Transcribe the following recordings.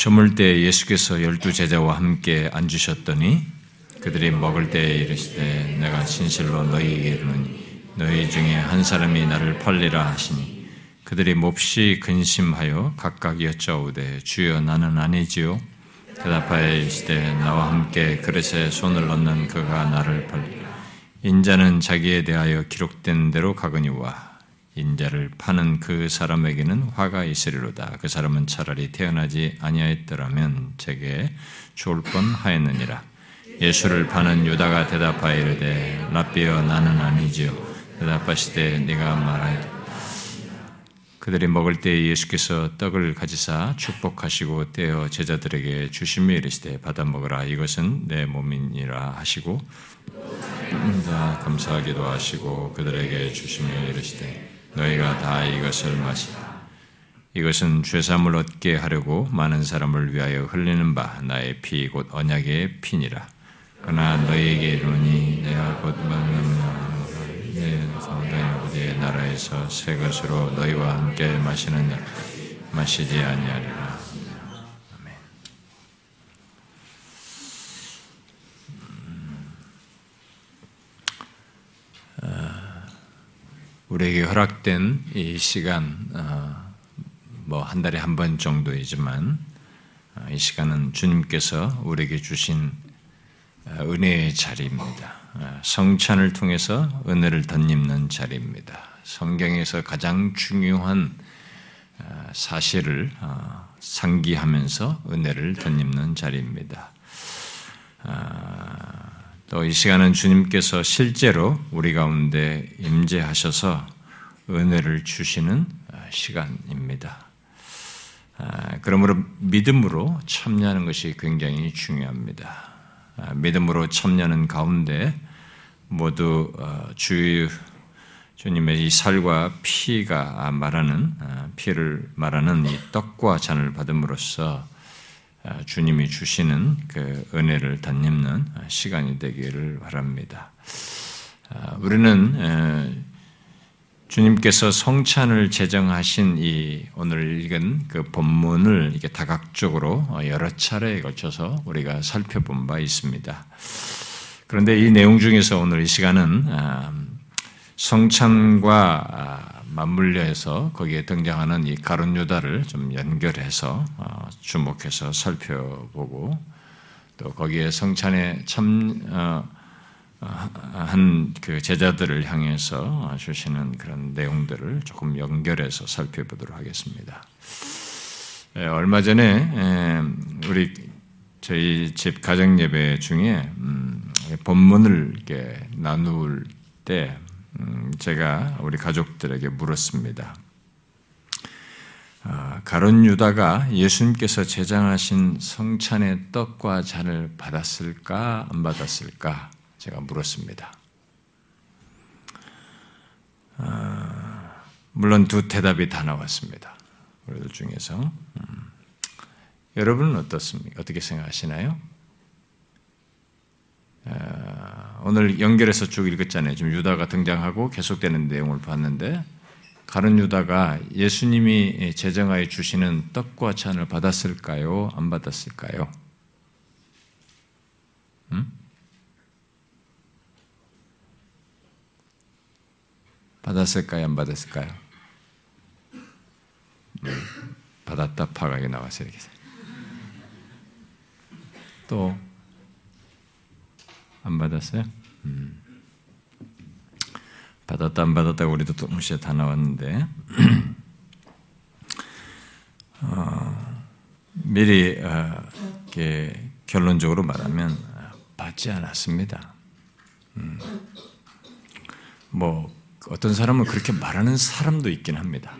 저물 때 예수께서 열두 제자와 함께 앉으셨더니 그들이 먹을 때에 이르시되 내가 진실로 너희에게 이르노니 너희 중에 한 사람이 나를 팔리라 하시니 그들이 몹시 근심하여 각각 여짜오되 주여 나는 아니지요. 대답하여 이르시되 나와 함께 그릇에 손을 넣는 그가 나를 팔리라. 인자는 자기에 대하여 기록된 대로 가거니와 인자를 파는 그 사람에게는 화가 있으리로다. 그 사람은 차라리 태어나지 아니하였더라면 제게 좋을 뻔하였느니라. 예수를 파는 유다가 대답하여 이르되 라비어 나는 아니지요. 대답하시되 네가 말하여 그들이 먹을 때 예수께서 떡을 가지사 축복하시고 떼어 제자들에게 주시며 이르시되 받아 먹으라 이것은 내 몸이니라 하시고 다 감사하기도 하시고 그들에게 주시며 이르시되 너희가 다 이것을 마시라. 이것은 죄삼을 얻게 하려고 많은 사람을 위하여 흘리는 바 나의 피 곧 언약의 피니라. 그러나 너희에게 이르니 내가 곧 만나는 너희 아버지의 나라에서 새 것으로 너희와 함께 마시는 마시지 아니하리라. 우리에게 허락된 이 시간, 어, 뭐한 달에 한 번 정도이지만 어, 이 시간은 주님께서 우리에게 주신 어, 은혜의 자리입니다. 성찬을 통해서 은혜를 덧입는 자리입니다. 성경에서 가장 중요한 사실을 상기하면서 은혜를 덧입는 자리입니다. 또 이 시간은 주님께서 실제로 우리 가운데 임재하셔서 은혜를 주시는 아, 시간입니다. 아, 그러므로 믿음으로 참여하는 것이 굉장히 중요합니다. 아, 믿음으로 참여하는 가운데 모두 어, 주 주님의 이 살과 피가 말하는 피를 말하는 이 떡과 잔을 받음으로써 아, 주님이 주시는 그 은혜를 덧입는 시간이 되기를 바랍니다. 아, 우리는 주님께서 성찬을 제정하신 이 오늘 읽은 그 본문을 이게 다각적으로 여러 차례에 걸쳐서 우리가 살펴본 바 있습니다. 그런데 이 내용 중에서 오늘 이 시간은 아, 성찬과 맞물려 해서 거기에 등장하는 이 가론 유다를 좀 연결해서 어, 주목해서 살펴보고 또 거기에 성찬에 참 어, 어, 한그 제자들을 향해서 주시는 그런 내용들을 조금 연결해서 살펴보도록 하겠습니다. 예, 얼마 전에 우리 저희 집 가정 예배 중에 음, 본문을 이렇게 나눌 때 음, 제가 우리 가족들에게 물었습니다. 아, 가론 유다가 예수님께서 제장하신 성찬의 떡과 잔을 받았을까 안 받았을까 제가 물었습니다. 아, 물론 두 대답이 다 나왔습니다. 우리들 중에서 음. 여러분은 어떻습니까? 어떻게 생각하시나요? 어, 오늘 연결해서 쭉 읽었잖아요. 지금 유다가 등장하고 계속되는 내용을 봤는데 가른 유다가 예수님이 제정하여 주시는 떡과 찬을 받았을까요? 안 받았을까요? 음? 받았을까요? 안 받았을까요? 음, 받았다 파각이 나왔어요. 또 안 받았어요? 음. 받았다 안 받았다 우리도 동시에 다 나왔는데 어, 미리 어, 결론적으로 말하면 받지 않았습니다. 음. 뭐 어떤 사람은 그렇게 말하는 사람도 있긴 합니다.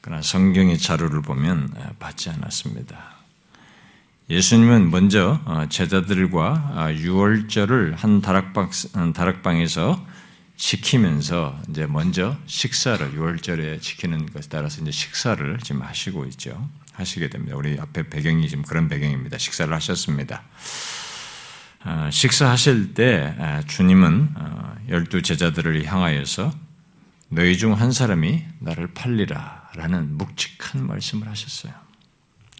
그러나 성경의 자료를 보면 받지 않았습니다. 예수님은 먼저 어, 제자들과 아, 유월절을 한 다락방, 다락방에서 지키면서 이제 먼저 식사를 유월절에 지키는 것에 따라서 이제 식사를 지금 하시고 있죠. 하시게 됩니다. 우리 앞에 배경이 지금 그런 배경입니다. 식사를 하셨습니다. 아, 식사하실 때 아, 주님은 어, 열두 제자들을 향하여서 너희 중 한 사람이 나를 팔리라 라는 묵직한 말씀을 하셨어요.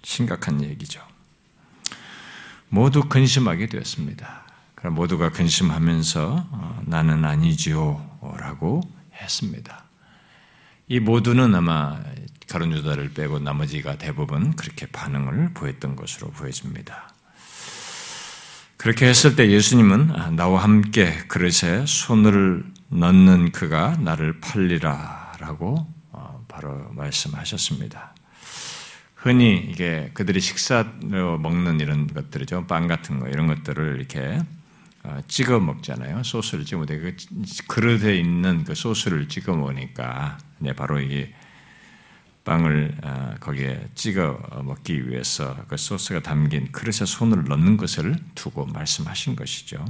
심각한 얘기죠. 모두 근심하게 되었습니다. 그럼 모두가 근심하면서 어, 나는 아니지요라고 했습니다. 이 모두는 아마 가론 유다를 빼고 나머지가 대부분 그렇게 반응을 보였던 것으로 보여집니다. 그렇게 했을 때 예수님은 아, 나와 함께 그릇에 손을 넣는 그가 나를 팔리라라고 어, 바로 말씀하셨습니다. 흔히 이게 그들이 식사로 먹는 이런 것들이죠. 빵 같은 거 이런 것들을 이렇게 어, 찍어 먹잖아요. 소스를 찍어 먹는데 그 그릇에 있는 그 소스를 찍어 먹으니까 네, 바로 이게 빵을 어, 거기에 찍어 먹기 위해서 그 소스가 담긴 그릇에 손을 넣는 것을 두고 말씀하신 것이죠.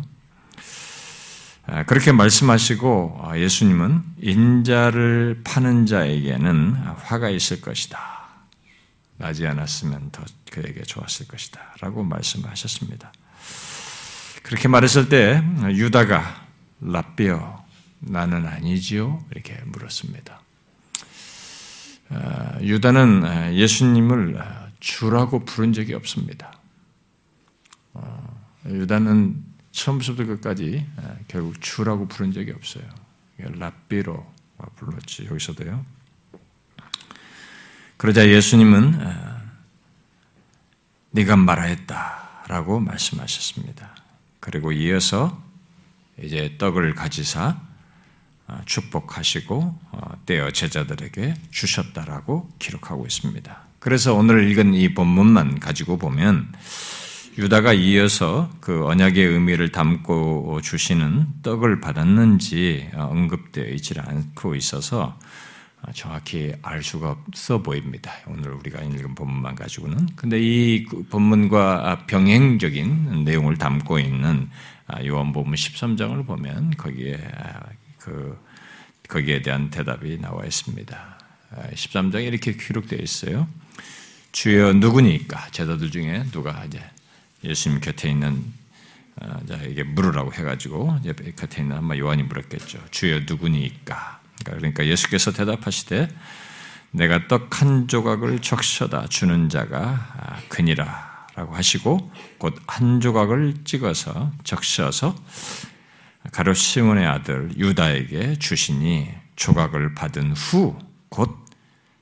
아, 그렇게 말씀하시고 아, 예수님은 인자를 파는 자에게는 화가 있을 것이다. 나지 않았으면 더 그에게 좋았을 것이다. 라고 말씀하셨습니다. 그렇게 말했을 때 유다가 라비어 나는 아니지요? 이렇게 물었습니다. 아, 유다는 예수님을 주라고 부른 적이 없습니다. 어, 유다는 처음부터 끝까지 결국 주라고 부른 적이 없어요. 라비로 불렀지 여기서도요. 그러자 예수님은 네가 말하였다라고 말씀하셨습니다. 그리고 이어서 이제 떡을 가지사 아, 축복하시고 어, 떼어 제자들에게 주셨다라고 기록하고 있습니다. 그래서 오늘 읽은 이 본문만 가지고 보면 유다가 이어서 그 언약의 의미를 담고 주시는 떡을 받았는지 언급되어 있지 않고 있어서 정확히 알 수가 없어 보입니다. 오늘 우리가 읽은 본문만 가지고는. 근데 이 본문과 병행적인 내용을 담고 있는 요한복음 13장을 보면 거기에 그 거기에 대한 대답이 나와 있습니다. 13장에 이렇게 기록되어 있어요. 주여 누구니까 제자들 중에 누가 이제 예수님 곁에 있는 어, 자에게 물으라고 해가지고 곁에 있는 아마 요한이 물었겠죠. 주여 누구니까? 그러니까 예수께서 대답하시되 내가 떡 한 조각을 적셔다 주는 자가 아, 그니라라고 하시고 곧 한 조각을 찍어서 적셔서 가롯 시몬의 아들 유다에게 주시니 조각을 받은 후 곧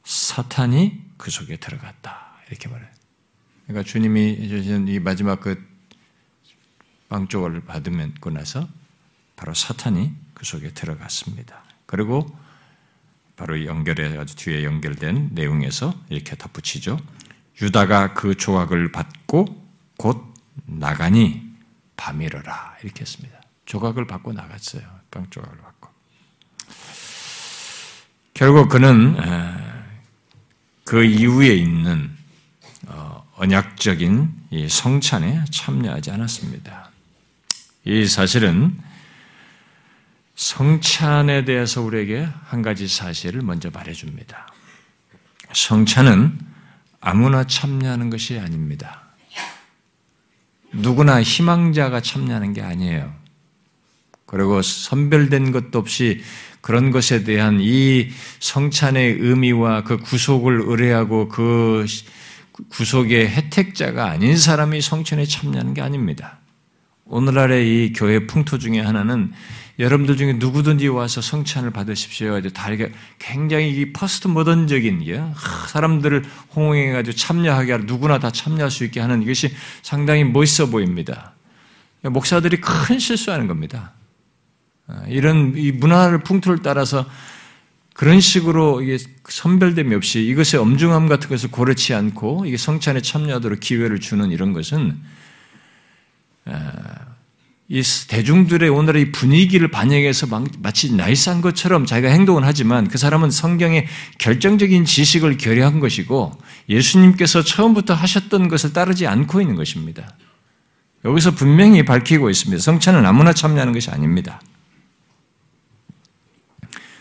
사탄이 그 속에 들어갔다 이렇게 말해요. 그러니까 주님이 주신 이 마지막 그빵 조각을 받으고 나서 바로 사탄이 그 속에 들어갔습니다. 그리고 바로 연결해 가지고 뒤에 연결된 내용에서 이렇게 덧붙이죠. 유다가 그 조각을 받고 곧 나가니 밤이러라 이렇게 했습니다. 조각을 받고 나갔어요. 빵 조각을 받고. 결국 그는 그 이후에 있는 언약적인 이 성찬에 참여하지 않았습니다. 이 사실은 성찬에 대해서 우리에게 한 가지 사실을 먼저 말해줍니다. 성찬은 아무나 참여하는 것이 아닙니다. 누구나 희망자가 참여하는 게 아니에요. 그리고 선별된 것도 없이 그런 것에 대한 이 성찬의 의미와 그 구속을 의뢰하고 그 구속의 혜택자가 아닌 사람이 성찬에 참여하는 게 아닙니다. 오늘날의 이 교회 풍토 중에 하나는 여러분들 중에 누구든지 와서 성찬을 받으십시오. 다 이게 굉장히 이 포스트모던적인 게 사람들을 홍응해가지고 참여하게 하라 누구나 다 참여할 수 있게 하는 이것이 상당히 멋있어 보입니다. 목사들이 큰 실수하는 겁니다. 이런 이 문화를 풍토를 따라서 그런 식으로 이게 선별됨이 없이 이것의 엄중함 같은 것을 고려치 않고 이게 성찬에 참여하도록 기회를 주는 이런 것은 이 대중들의 오늘의 분위기를 반영해서 마치 나이스한 것처럼 자기가 행동을 하지만 그 사람은 성경의 결정적인 지식을 결여한 것이고 예수님께서 처음부터 하셨던 것을 따르지 않고 있는 것입니다. 여기서 분명히 밝히고 있습니다. 성찬은 아무나 참여하는 것이 아닙니다.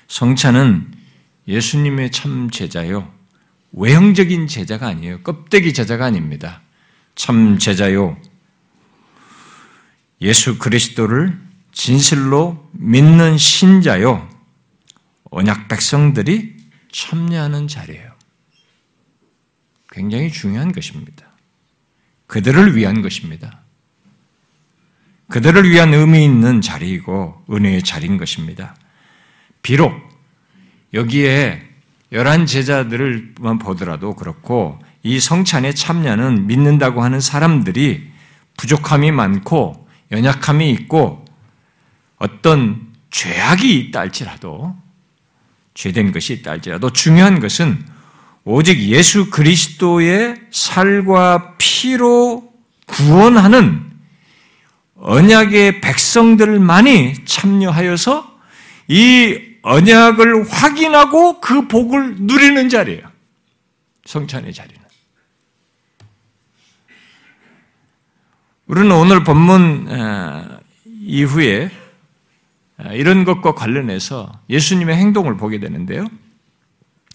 성찬은 예수님의 참 제자요. 외형적인 제자가 아니에요. 껍데기 제자가 아닙니다. 참 제자요. 예수 그리스도를 진실로 믿는 신자요. 언약 백성들이 참여하는 자리예요. 굉장히 중요한 것입니다. 그들을 위한 것입니다. 그들을 위한 의미 있는 자리이고 은혜의 자리인 것입니다. 비록 여기에 열한 제자들을만 보더라도 그렇고 이 성찬에 참여는 믿는다고 하는 사람들이 부족함이 많고 연약함이 있고 어떤 죄악이 있다 할지라도 죄된 것이 있다 할지라도 중요한 것은 오직 예수 그리스도의 살과 피로 구원하는 언약의 백성들만이 참여하여서 이 언약을 확인하고 그 복을 누리는 자리예요. 성찬의 자리는. 우리는 오늘 본문 어, 이후에 어, 이런 것과 관련해서 예수님의 행동을 보게 되는데요.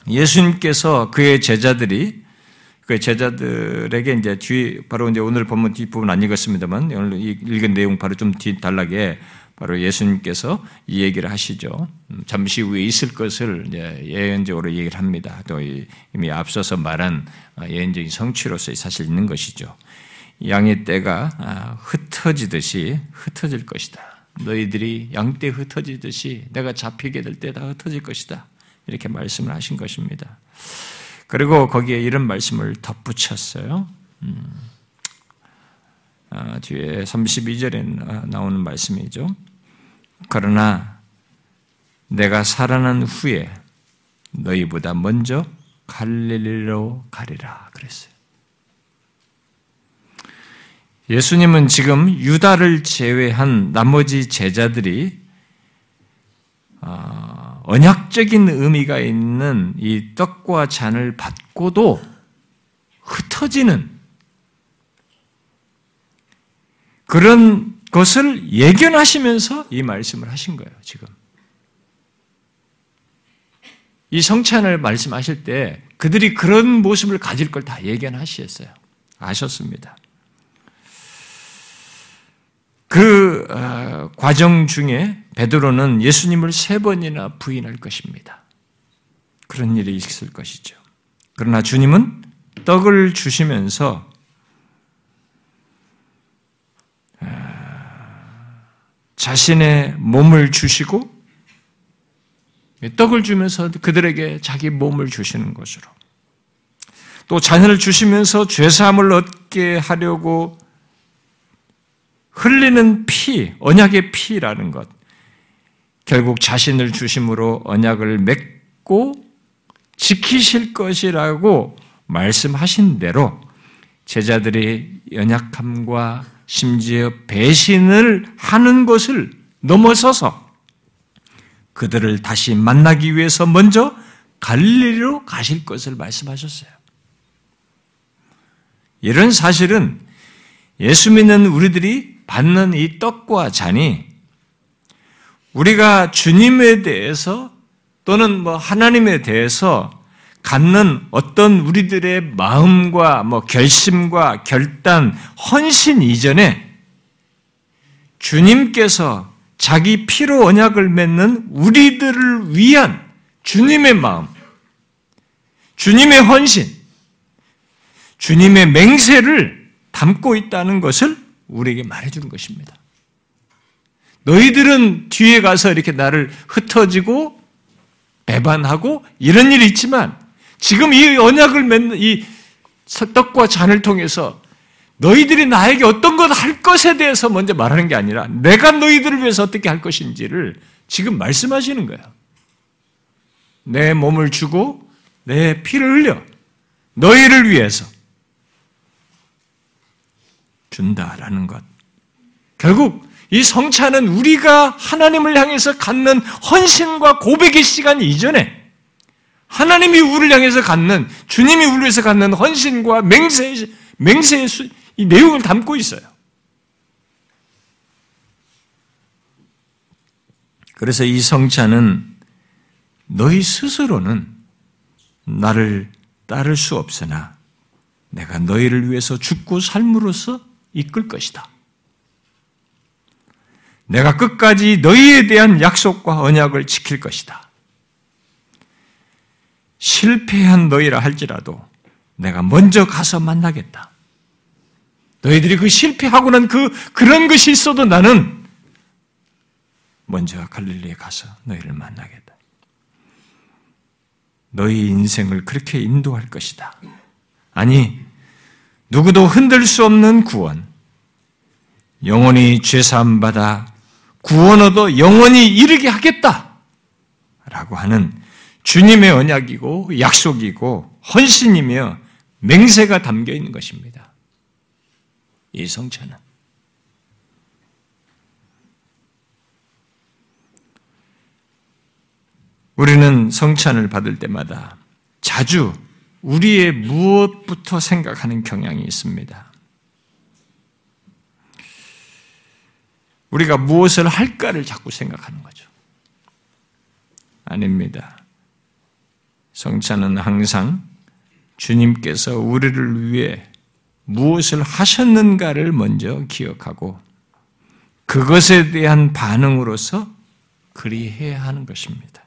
예수님께서 그의 제자들이 그 제자들에게 이제 뒤 바로 이제 오늘 본문 뒷부분 안 읽었습니다만 오늘 읽은 내용 바로 좀 뒤달라게 바로 예수님께서 이 얘기를 하시죠. 음, 잠시 후에 있을 것을 예언적으로 얘기를 합니다. 또 이미 앞서서 말한 어, 예언적인 성취로서 사실 있는 것이죠. 양의 때가 아, 흩어지듯이 흩어질 것이다. 너희들이 양떼 흩어지듯이 내가 잡히게 될 때다 흩어질 것이다. 이렇게 말씀을 하신 것입니다. 그리고 거기에 이런 말씀을 덧붙였어요. 음, 아, 뒤에 32절에 나오는 말씀이죠. 그러나 내가 살아난 후에 너희보다 먼저 갈릴리로 가리라 그랬어요. 예수님은 지금 유다를 제외한 나머지 제자들이 아, 언약적인 의미가 있는 이 떡과 잔을 받고도 흩어지는 그런 것을 예견하시면서 이 말씀을 하신 거예요, 지금. 이 성찬을 말씀하실 때 그들이 그런 모습을 가질 걸 다 예견하셨어요. 아셨습니다. 그 어, 과정 중에 베드로는 예수님을 세 번이나 부인할 것입니다. 그런 일이 있을 것이죠. 그러나 주님은 떡을 주시면서 자신의 몸을 주시고 떡을 주면서 그들에게 자기 몸을 주시는 것으로 또 자녀를 주시면서 죄사함을 얻게 하려고 흘리는 피, 언약의 피라는 것. 결국 자신을 주심으로 언약을 맺고 지키실 것이라고 말씀하신 대로 제자들의 연약함과 심지어 배신을 하는 것을 넘어서서 그들을 다시 만나기 위해서 먼저 갈릴리로 가실 것을 말씀하셨어요. 이런 사실은 예수 믿는 우리들이 받는 이 떡과 잔이 우리가 주님에 대해서 또는 뭐 하나님에 대해서 갖는 어떤 우리들의 마음과 뭐 결심과 결단, 헌신 이전에 주님께서 자기 피로 언약을 맺는 우리들을 위한 주님의 마음, 주님의 헌신, 주님의 맹세를 담고 있다는 것을 우리에게 말해주는 것입니다. 너희들은 뒤에 가서 이렇게 나를 흩어지고 배반하고 이런 일이 있지만 지금 이 언약을 맺는 이 떡과 잔을 통해서 너희들이 나에게 어떤 것 할 것에 대해서 먼저 말하는 게 아니라 내가 너희들을 위해서 어떻게 할 것인지를 지금 말씀하시는 거야. 내 몸을 주고 내 피를 흘려 너희를 위해서 준다라는 것. 결국 이 성찬은 우리가 하나님을 향해서 갖는 헌신과 고백의 시간 이전에 하나님이 우리를 향해서 갖는 주님이 우리를 위해서 갖는 헌신과 맹세의 맹세의 수, 이 내용을 담고 있어요. 그래서 이 성찬은 너희 스스로는 나를 따를 수 없으나 내가 너희를 위해서 죽고 삶으로써 이끌 것이다. 내가 끝까지 너희에 대한 약속과 언약을 지킬 것이다. 실패한 너희라 할지라도 내가 먼저 가서 만나겠다. 너희들이 그 실패하고 난 그, 그런 것이 있어도 나는 먼저 갈릴리에 가서 너희를 만나겠다. 너희 인생을 그렇게 인도할 것이다. 아니, 누구도 흔들 수 없는 구원, 영원히 죄사함 받아 구원 얻어 영원히 이르게 하겠다. 라고 하는 주님의 언약이고 약속이고 헌신이며 맹세가 담겨 있는 것입니다. 이 성찬은. 우리는 성찬을 받을 때마다 자주 우리의 무엇부터 생각하는 경향이 있습니다. 우리가 무엇을 할까를 자꾸 생각하는 거죠. 아닙니다. 성찬은 항상 주님께서 우리를 위해 무엇을 하셨는가를 먼저 기억하고 그것에 대한 반응으로서 그리해야 하는 것입니다.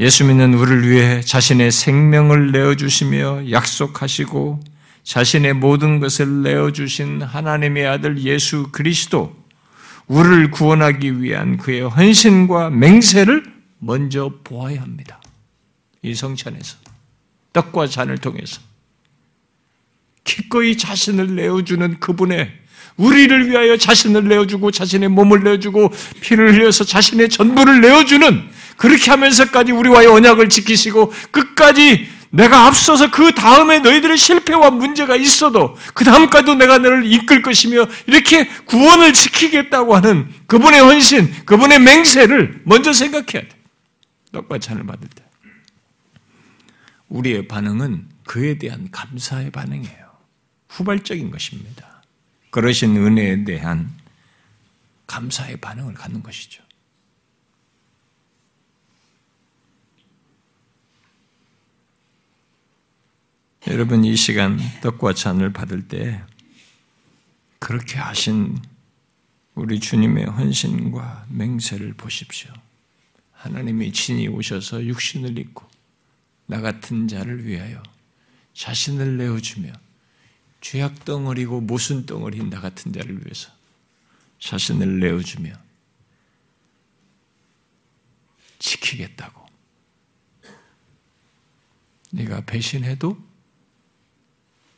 예수 믿는 우리를 위해 자신의 생명을 내어주시며 약속하시고 자신의 모든 것을 내어주신 하나님의 아들 예수 그리스도, 우리를 구원하기 위한 그의 헌신과 맹세를 먼저 보아야 합니다. 이 성찬에서. 떡과 잔을 통해서. 기꺼이 자신을 내어주는 그분의 우리를 위하여 자신을 내어주고 자신의 몸을 내어주고 피를 흘려서 자신의 전부를 내어주는 그렇게 하면서까지 우리와의 언약을 지키시고 끝까지 내가 앞서서 그 다음에 너희들의 실패와 문제가 있어도 그 다음까지도 내가 너를 이끌 것이며 이렇게 구원을 지키겠다고 하는 그분의 헌신, 그분의 맹세를 먼저 생각해야 돼. 떡과 찬을 받을 때. 우리의 반응은 그에 대한 감사의 반응이에요. 후발적인 것입니다. 그러신 은혜에 대한 감사의 반응을 갖는 것이죠. 여러분 이 시간 떡과 잔을 받을 때 그렇게 하신 우리 주님의 헌신과 맹세를 보십시오. 하나님이 친히 오셔서 육신을 입고 나 같은 자를 위하여 자신을 내어주며 죄악 덩어리고 모순 덩어리인 나 같은 자를 위해서 자신을 내어주며 지키겠다고. 네가 배신해도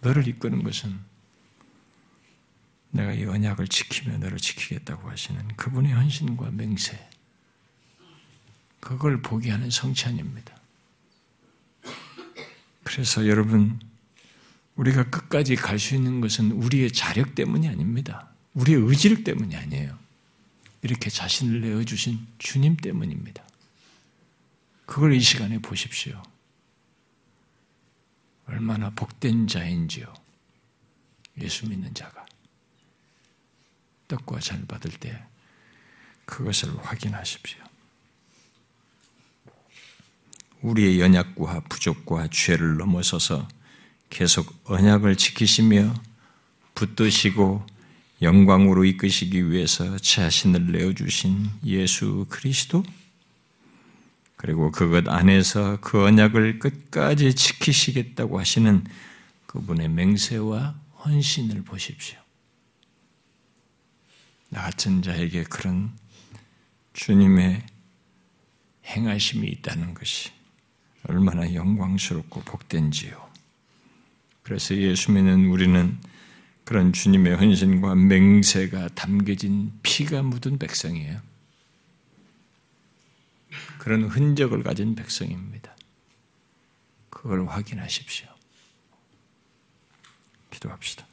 너를 이끄는 것은 내가 이 언약을 지키며 너를 지키겠다고 하시는 그분의 헌신과 맹세, 그걸 보게 하는 성찬입니다. 그래서 여러분, 우리가 끝까지 갈 수 있는 것은 우리의 자력 때문이 아닙니다. 우리의 의지력 때문이 아니에요. 이렇게 자신을 내어주신 주님 때문입니다. 그걸 이 시간에 보십시오. 얼마나 복된 자인지요. 예수 믿는 자가. 떡과 잔을 받을 때 그것을 확인하십시오. 우리의 연약과 부족과 죄를 넘어서서 계속 언약을 지키시며 붙드시고 영광으로 이끄시기 위해서 자신을 내어주신 예수 그리스도 그리고 그것 안에서 그 언약을 끝까지 지키시겠다고 하시는 그분의 맹세와 헌신을 보십시오. 나 같은 자에게 그런 주님의 행하심이 있다는 것이 얼마나 영광스럽고 복된지요. 그래서 예수 믿는 우리는 그런 주님의 헌신과 맹세가 담겨진 피가 묻은 백성이에요. 그런 흔적을 가진 백성입니다. 그걸 확인하십시오. 기도합시다.